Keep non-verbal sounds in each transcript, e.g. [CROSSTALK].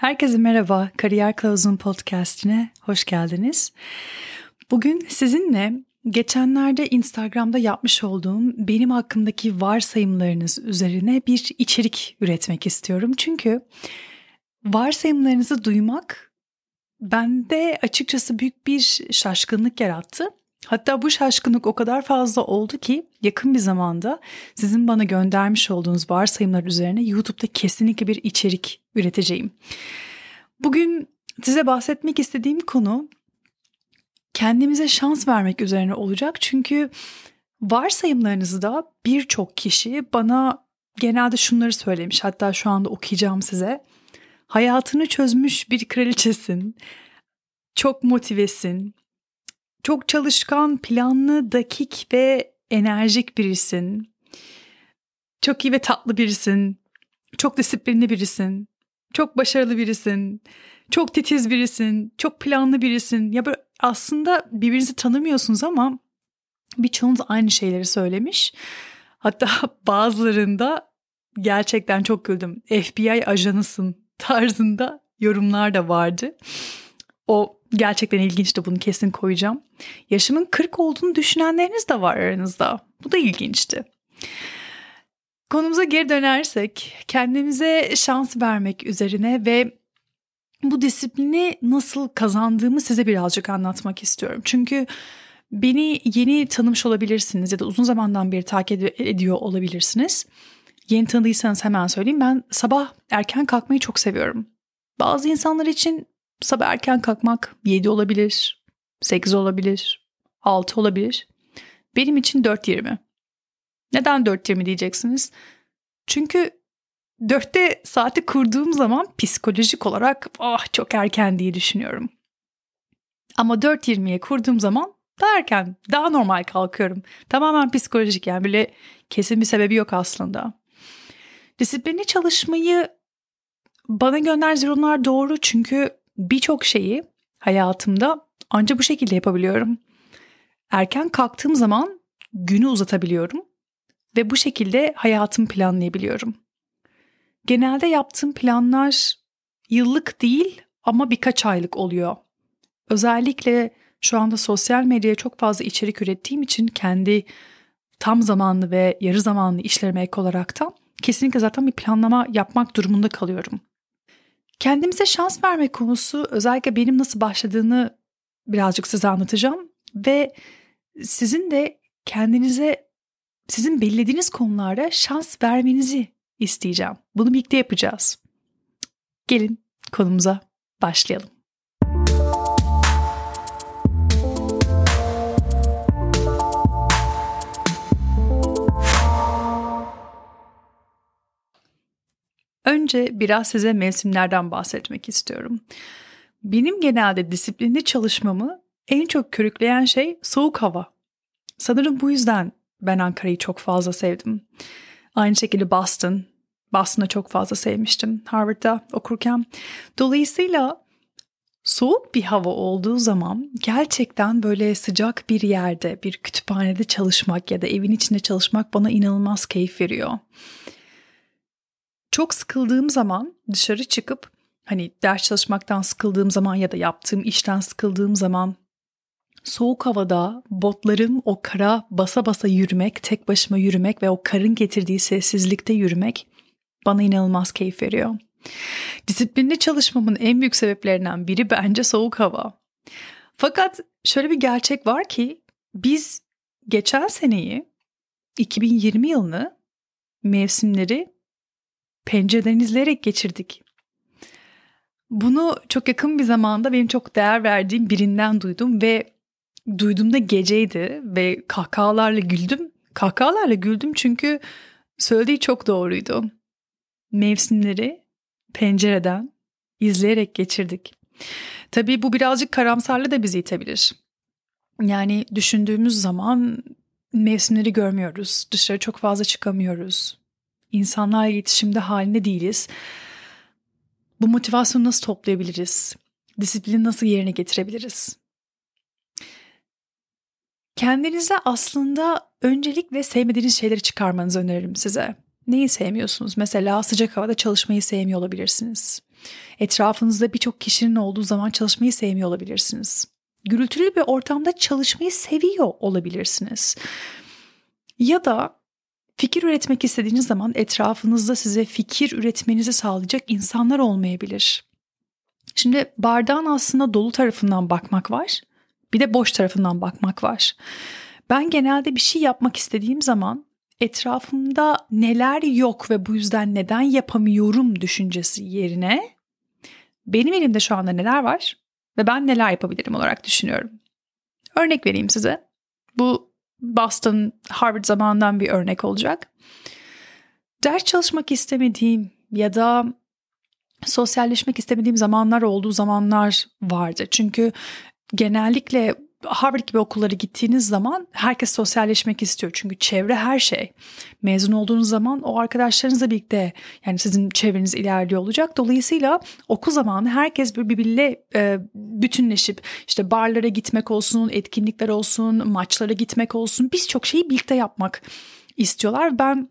Herkese merhaba, Kariyer Kılavuzu'nun podcastine hoş geldiniz. Bugün sizinle geçenlerde Instagram'da yapmış olduğum benim hakkındaki varsayımlarınız üzerine bir içerik üretmek istiyorum. Çünkü varsayımlarınızı duymak bende açıkçası büyük bir şaşkınlık yarattı. Hatta bu şaşkınlık o kadar fazla oldu ki yakın bir zamanda sizin bana göndermiş olduğunuz varsayımlar üzerine YouTube'da kesinlikle bir içerik üreteceğim. Bugün size bahsetmek istediğim konu kendimize şans vermek üzerine olacak. Çünkü varsayımlarınızda birçok kişi bana genelde şunları söylemiş. Hatta şu anda okuyacağım size. Hayatını çözmüş bir kraliçesin. Çok motivesin çok çalışkan, planlı, dakik ve enerjik birisin. Çok iyi ve tatlı birisin. Çok disiplinli birisin. Çok başarılı birisin. Çok titiz birisin. Çok planlı birisin. Ya böyle aslında birbirinizi tanımıyorsunuz ama birçoğunuz aynı şeyleri söylemiş. Hatta [LAUGHS] bazılarında gerçekten çok güldüm. FBI ajanısın [LAUGHS] tarzında yorumlar da vardı. O gerçekten ilginçti bunu kesin koyacağım. Yaşımın 40 olduğunu düşünenleriniz de var aranızda. Bu da ilginçti. Konumuza geri dönersek kendimize şans vermek üzerine ve bu disiplini nasıl kazandığımı size birazcık anlatmak istiyorum. Çünkü beni yeni tanımış olabilirsiniz ya da uzun zamandan beri takip ediyor olabilirsiniz. Yeni tanıdıysanız hemen söyleyeyim ben sabah erken kalkmayı çok seviyorum. Bazı insanlar için sabah erken kalkmak 7 olabilir, 8 olabilir, 6 olabilir. Benim için 4.20. Neden 4.20 diyeceksiniz? Çünkü 4'te saati kurduğum zaman psikolojik olarak ah çok erken diye düşünüyorum. Ama 4.20'ye kurduğum zaman daha erken, daha normal kalkıyorum. Tamamen psikolojik yani böyle kesin bir sebebi yok aslında. Disiplinli çalışmayı bana gönder yorumlar doğru çünkü birçok şeyi hayatımda ancak bu şekilde yapabiliyorum. Erken kalktığım zaman günü uzatabiliyorum ve bu şekilde hayatımı planlayabiliyorum. Genelde yaptığım planlar yıllık değil ama birkaç aylık oluyor. Özellikle şu anda sosyal medyaya çok fazla içerik ürettiğim için kendi tam zamanlı ve yarı zamanlı işlerime ek olaraktan kesinlikle zaten bir planlama yapmak durumunda kalıyorum. Kendimize şans verme konusu özellikle benim nasıl başladığını birazcık size anlatacağım ve sizin de kendinize sizin belirlediğiniz konularda şans vermenizi isteyeceğim. Bunu birlikte yapacağız. Gelin konumuza başlayalım. Önce biraz size mevsimlerden bahsetmek istiyorum. Benim genelde disiplinli çalışmamı en çok körükleyen şey soğuk hava. Sanırım bu yüzden ben Ankara'yı çok fazla sevdim. Aynı şekilde Boston. Boston'ı çok fazla sevmiştim Harvard'da okurken. Dolayısıyla soğuk bir hava olduğu zaman gerçekten böyle sıcak bir yerde, bir kütüphanede çalışmak ya da evin içinde çalışmak bana inanılmaz keyif veriyor. Çok sıkıldığım zaman dışarı çıkıp hani ders çalışmaktan sıkıldığım zaman ya da yaptığım işten sıkıldığım zaman soğuk havada botlarım o kara basa basa yürümek, tek başıma yürümek ve o karın getirdiği sessizlikte yürümek bana inanılmaz keyif veriyor. Disiplinli çalışmamın en büyük sebeplerinden biri bence soğuk hava. Fakat şöyle bir gerçek var ki biz geçen seneyi 2020 yılını mevsimleri pencereden izleyerek geçirdik. Bunu çok yakın bir zamanda benim çok değer verdiğim birinden duydum ve duyduğumda geceydi ve kahkahalarla güldüm. Kahkahalarla güldüm çünkü söylediği çok doğruydu. Mevsimleri pencereden izleyerek geçirdik. Tabii bu birazcık karamsarlı da bizi itebilir. Yani düşündüğümüz zaman mevsimleri görmüyoruz. Dışarı çok fazla çıkamıyoruz insanlarla iletişimde halinde değiliz. Bu motivasyonu nasıl toplayabiliriz? Disiplini nasıl yerine getirebiliriz? Kendinize aslında öncelikle sevmediğiniz şeyleri çıkarmanızı öneririm size. Neyi sevmiyorsunuz? Mesela sıcak havada çalışmayı sevmiyor olabilirsiniz. Etrafınızda birçok kişinin olduğu zaman çalışmayı sevmiyor olabilirsiniz. Gürültülü bir ortamda çalışmayı seviyor olabilirsiniz. Ya da fikir üretmek istediğiniz zaman etrafınızda size fikir üretmenizi sağlayacak insanlar olmayabilir. Şimdi bardağın aslında dolu tarafından bakmak var. Bir de boş tarafından bakmak var. Ben genelde bir şey yapmak istediğim zaman etrafımda neler yok ve bu yüzden neden yapamıyorum düşüncesi yerine benim elimde şu anda neler var ve ben neler yapabilirim olarak düşünüyorum. Örnek vereyim size. Bu Boston Harvard zamanından bir örnek olacak. Ders çalışmak istemediğim ya da sosyalleşmek istemediğim zamanlar olduğu zamanlar vardı. Çünkü genellikle Harvard gibi okullara gittiğiniz zaman herkes sosyalleşmek istiyor. Çünkü çevre her şey. Mezun olduğunuz zaman o arkadaşlarınızla birlikte yani sizin çevreniz ilerliyor olacak. Dolayısıyla okul zamanı herkes birbiriyle e, bütünleşip işte barlara gitmek olsun, etkinlikler olsun, maçlara gitmek olsun birçok şeyi birlikte yapmak istiyorlar. Ben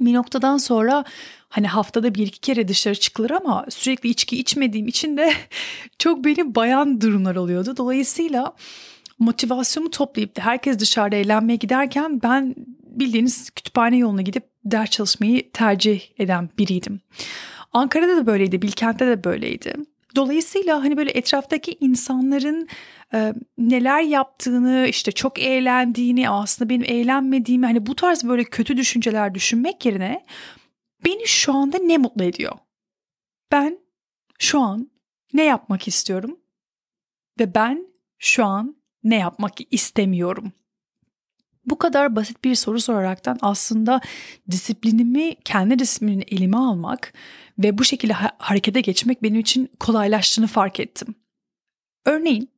bir noktadan sonra hani haftada bir iki kere dışarı çıkılır ama sürekli içki içmediğim için de [LAUGHS] çok beni bayan durumlar oluyordu. Dolayısıyla motivasyonumu toplayıp da herkes dışarıda eğlenmeye giderken ben bildiğiniz kütüphane yoluna gidip ders çalışmayı tercih eden biriydim. Ankara'da da böyleydi, Bilkent'te de böyleydi. Dolayısıyla hani böyle etraftaki insanların e, neler yaptığını, işte çok eğlendiğini, aslında benim eğlenmediğimi hani bu tarz böyle kötü düşünceler düşünmek yerine beni şu anda ne mutlu ediyor? Ben şu an ne yapmak istiyorum? Ve ben şu an ne yapmak istemiyorum? Bu kadar basit bir soru soraraktan aslında disiplinimi, kendi disiplinini elime almak ve bu şekilde ha- harekete geçmek benim için kolaylaştığını fark ettim. Örneğin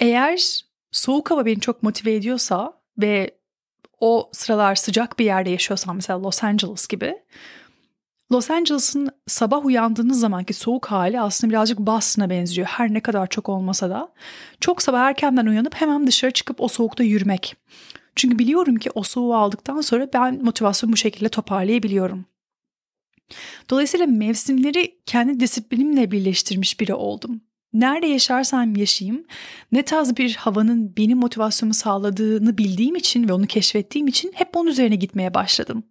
eğer soğuk hava beni çok motive ediyorsa ve o sıralar sıcak bir yerde yaşıyorsam mesela Los Angeles gibi Los Angeles'ın sabah uyandığınız zamanki soğuk hali aslında birazcık Boston'a benziyor. Her ne kadar çok olmasa da. Çok sabah erkenden uyanıp hemen dışarı çıkıp o soğukta yürümek. Çünkü biliyorum ki o soğuğu aldıktan sonra ben motivasyonumu bu şekilde toparlayabiliyorum. Dolayısıyla mevsimleri kendi disiplinimle birleştirmiş biri oldum. Nerede yaşarsam yaşayayım, ne tarz bir havanın benim motivasyonumu sağladığını bildiğim için ve onu keşfettiğim için hep onun üzerine gitmeye başladım.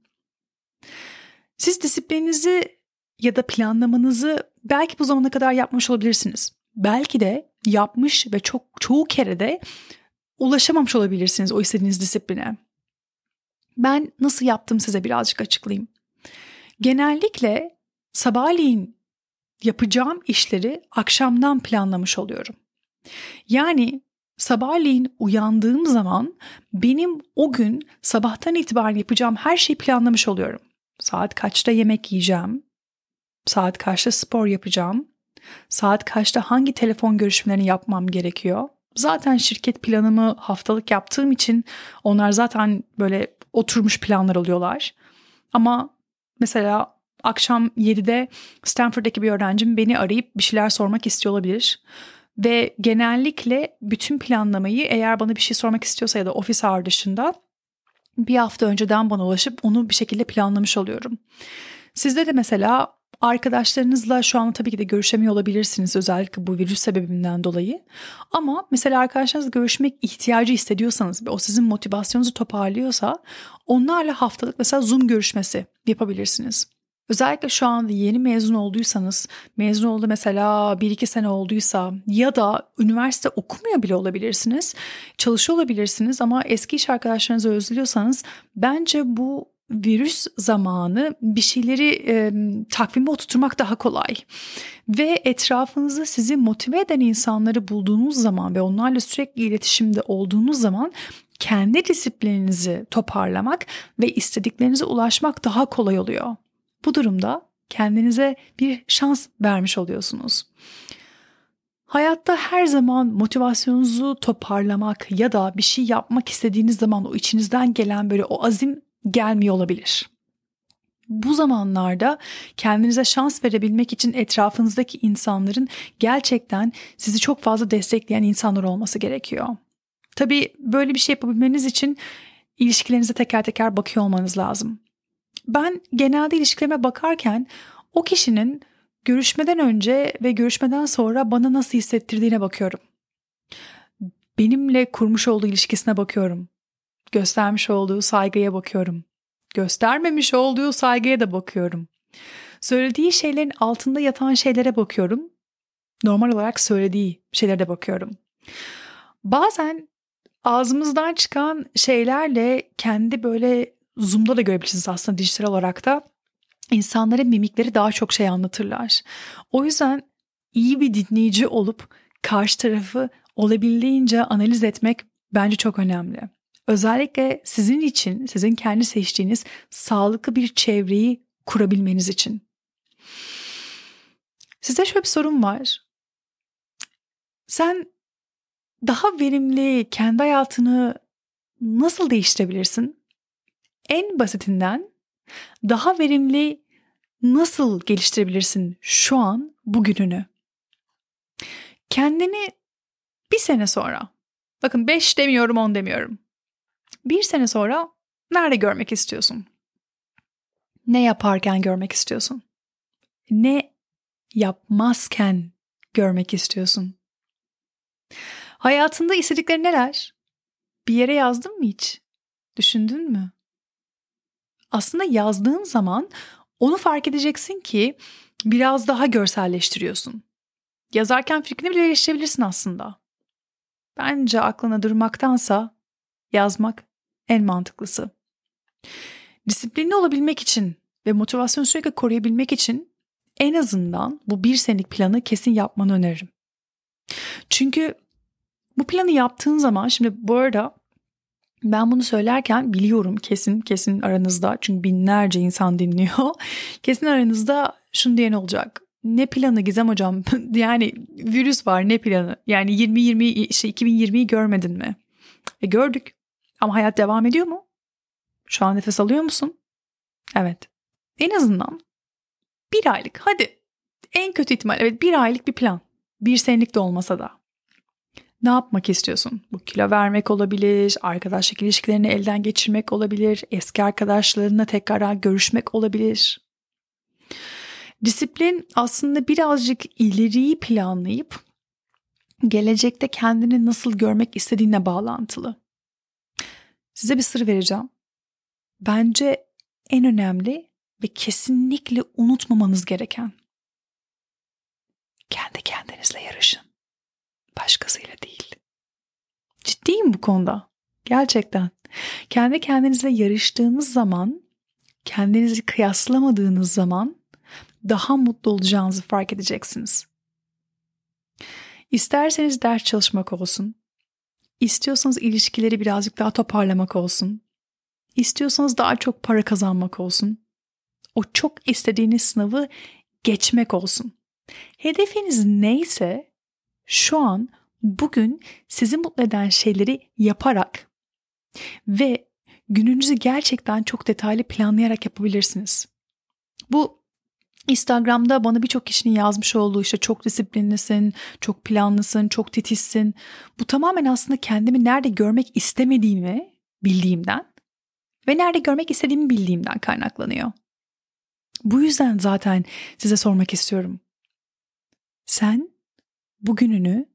Siz disiplininizi ya da planlamanızı belki bu zamana kadar yapmış olabilirsiniz. Belki de yapmış ve çok çoğu kere de ulaşamamış olabilirsiniz o istediğiniz disipline. Ben nasıl yaptım size birazcık açıklayayım. Genellikle sabahleyin yapacağım işleri akşamdan planlamış oluyorum. Yani sabahleyin uyandığım zaman benim o gün sabahtan itibaren yapacağım her şeyi planlamış oluyorum. Saat kaçta yemek yiyeceğim? Saat kaçta spor yapacağım? Saat kaçta hangi telefon görüşmelerini yapmam gerekiyor? Zaten şirket planımı haftalık yaptığım için onlar zaten böyle oturmuş planlar oluyorlar. Ama mesela akşam 7'de Stanford'daki bir öğrencim beni arayıp bir şeyler sormak istiyor olabilir. Ve genellikle bütün planlamayı eğer bana bir şey sormak istiyorsa ya da ofis hour dışında bir hafta önceden bana ulaşıp onu bir şekilde planlamış oluyorum. Sizde de mesela arkadaşlarınızla şu an tabii ki de görüşemiyor olabilirsiniz özellikle bu virüs sebebinden dolayı. Ama mesela arkadaşlarınızla görüşmek ihtiyacı hissediyorsanız ve o sizin motivasyonunuzu toparlıyorsa onlarla haftalık mesela Zoom görüşmesi yapabilirsiniz. Özellikle şu anda yeni mezun olduysanız, mezun oldu mesela 1-2 sene olduysa ya da üniversite okumuyor bile olabilirsiniz, çalışıyor olabilirsiniz ama eski iş arkadaşlarınızı özlüyorsanız bence bu virüs zamanı bir şeyleri e, takvime oturtmak daha kolay. Ve etrafınızda sizi motive eden insanları bulduğunuz zaman ve onlarla sürekli iletişimde olduğunuz zaman kendi disiplininizi toparlamak ve istediklerinize ulaşmak daha kolay oluyor. Bu durumda kendinize bir şans vermiş oluyorsunuz. Hayatta her zaman motivasyonunuzu toparlamak ya da bir şey yapmak istediğiniz zaman o içinizden gelen böyle o azim gelmiyor olabilir. Bu zamanlarda kendinize şans verebilmek için etrafınızdaki insanların gerçekten sizi çok fazla destekleyen insanlar olması gerekiyor. Tabii böyle bir şey yapabilmeniz için ilişkilerinize teker teker bakıyor olmanız lazım ben genelde ilişkilerime bakarken o kişinin görüşmeden önce ve görüşmeden sonra bana nasıl hissettirdiğine bakıyorum. Benimle kurmuş olduğu ilişkisine bakıyorum. Göstermiş olduğu saygıya bakıyorum. Göstermemiş olduğu saygıya da bakıyorum. Söylediği şeylerin altında yatan şeylere bakıyorum. Normal olarak söylediği şeylere de bakıyorum. Bazen ağzımızdan çıkan şeylerle kendi böyle zoom'da da görebilirsiniz aslında dijital olarak da insanların mimikleri daha çok şey anlatırlar. O yüzden iyi bir dinleyici olup karşı tarafı olabildiğince analiz etmek bence çok önemli. Özellikle sizin için, sizin kendi seçtiğiniz sağlıklı bir çevreyi kurabilmeniz için. Size şöyle bir sorum var. Sen daha verimli kendi hayatını nasıl değiştirebilirsin? En basitinden daha verimli nasıl geliştirebilirsin şu an bugününü? Kendini bir sene sonra, bakın beş demiyorum on demiyorum. Bir sene sonra nerede görmek istiyorsun? Ne yaparken görmek istiyorsun? Ne yapmazken görmek istiyorsun? Hayatında istedikleri neler? Bir yere yazdın mı hiç? Düşündün mü? Aslında yazdığın zaman onu fark edeceksin ki biraz daha görselleştiriyorsun. Yazarken fikrini bile değiştirebilirsin aslında. Bence aklına durmaktansa yazmak en mantıklısı. Disiplinli olabilmek için ve motivasyonu sürekli koruyabilmek için en azından bu bir senelik planı kesin yapmanı öneririm. Çünkü bu planı yaptığın zaman şimdi bu arada ben bunu söylerken biliyorum kesin kesin aranızda çünkü binlerce insan dinliyor. [LAUGHS] Kesin aranızda şunu diyen olacak. Ne planı Gizem hocam? [LAUGHS] yani virüs var ne planı? Yani 2020 işte 2020'yi görmedin mi? E gördük. Ama hayat devam ediyor mu? Şu an nefes alıyor musun? Evet. En azından bir aylık hadi en kötü ihtimal evet bir aylık bir plan. Bir senelik de olmasa da. Ne yapmak istiyorsun? Bu kilo vermek olabilir, arkadaşlık ilişkilerini elden geçirmek olabilir, eski arkadaşlarınla tekrar görüşmek olabilir. Disiplin aslında birazcık ileriyi planlayıp gelecekte kendini nasıl görmek istediğine bağlantılı. Size bir sır vereceğim. Bence en önemli ve kesinlikle unutmamanız gereken kendi kendinizle yarışın. Başkasıyla değil. Ciddiyim bu konuda. Gerçekten. Kendi kendinizle yarıştığınız zaman, kendinizi kıyaslamadığınız zaman daha mutlu olacağınızı fark edeceksiniz. İsterseniz ders çalışmak olsun, İstiyorsanız ilişkileri birazcık daha toparlamak olsun. İstiyorsanız daha çok para kazanmak olsun. O çok istediğiniz sınavı geçmek olsun. Hedefiniz neyse şu an bugün sizi mutlu eden şeyleri yaparak ve gününüzü gerçekten çok detaylı planlayarak yapabilirsiniz. Bu Instagram'da bana birçok kişinin yazmış olduğu işte çok disiplinlisin, çok planlısın, çok titizsin. Bu tamamen aslında kendimi nerede görmek istemediğimi bildiğimden ve nerede görmek istediğimi bildiğimden kaynaklanıyor. Bu yüzden zaten size sormak istiyorum. Sen bugününü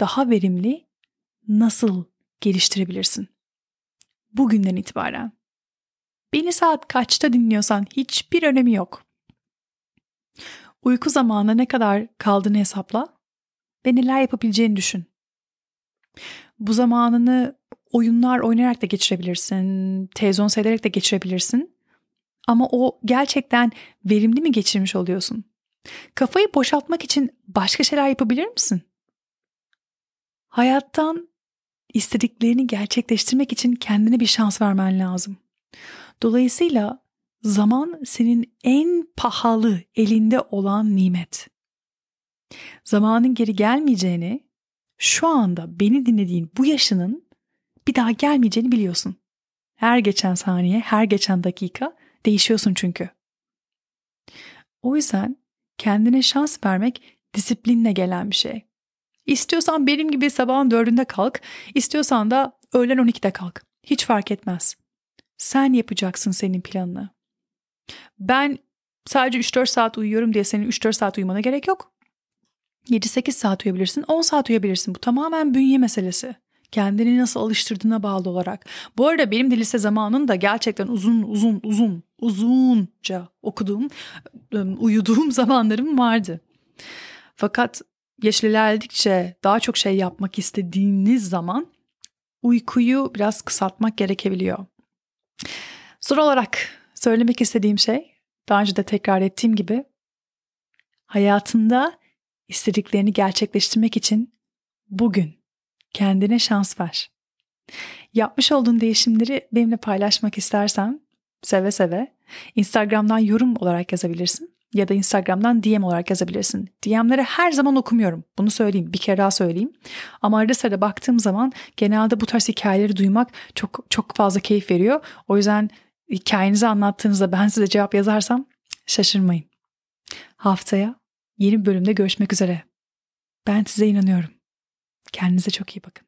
daha verimli nasıl geliştirebilirsin? Bugünden itibaren. Beni saat kaçta dinliyorsan hiçbir önemi yok. Uyku zamanına ne kadar kaldığını hesapla ve neler yapabileceğini düşün. Bu zamanını oyunlar oynayarak da geçirebilirsin, televizyon seyrederek de geçirebilirsin. Ama o gerçekten verimli mi geçirmiş oluyorsun? Kafayı boşaltmak için başka şeyler yapabilir misin? Hayattan istediklerini gerçekleştirmek için kendine bir şans vermen lazım. Dolayısıyla Zaman senin en pahalı elinde olan nimet. Zamanın geri gelmeyeceğini, şu anda beni dinlediğin bu yaşının bir daha gelmeyeceğini biliyorsun. Her geçen saniye, her geçen dakika değişiyorsun çünkü. O yüzden kendine şans vermek disiplinle gelen bir şey. İstiyorsan benim gibi sabahın dördünde kalk, istiyorsan da öğlen 12'de kalk. Hiç fark etmez. Sen yapacaksın senin planını. Ben sadece 3-4 saat uyuyorum diye senin 3-4 saat uyumana gerek yok. 7-8 saat uyuyabilirsin, 10 saat uyuyabilirsin. Bu tamamen bünye meselesi. Kendini nasıl alıştırdığına bağlı olarak. Bu arada benim de lise zamanında gerçekten uzun uzun uzun uzunca okuduğum, uyuduğum [LAUGHS] zamanlarım vardı. Fakat yaş daha çok şey yapmak istediğiniz zaman uykuyu biraz kısaltmak gerekebiliyor. Son olarak söylemek istediğim şey, daha önce de tekrar ettiğim gibi hayatında istediklerini gerçekleştirmek için bugün kendine şans ver. Yapmış olduğun değişimleri benimle paylaşmak istersen seve seve Instagram'dan yorum olarak yazabilirsin ya da Instagram'dan DM olarak yazabilirsin. DM'leri her zaman okumuyorum. Bunu söyleyeyim. Bir kere daha söyleyeyim. Ama arada sırada baktığım zaman genelde bu tarz hikayeleri duymak çok çok fazla keyif veriyor. O yüzden hikayenizi anlattığınızda ben size cevap yazarsam şaşırmayın. Haftaya yeni bir bölümde görüşmek üzere. Ben size inanıyorum. Kendinize çok iyi bakın.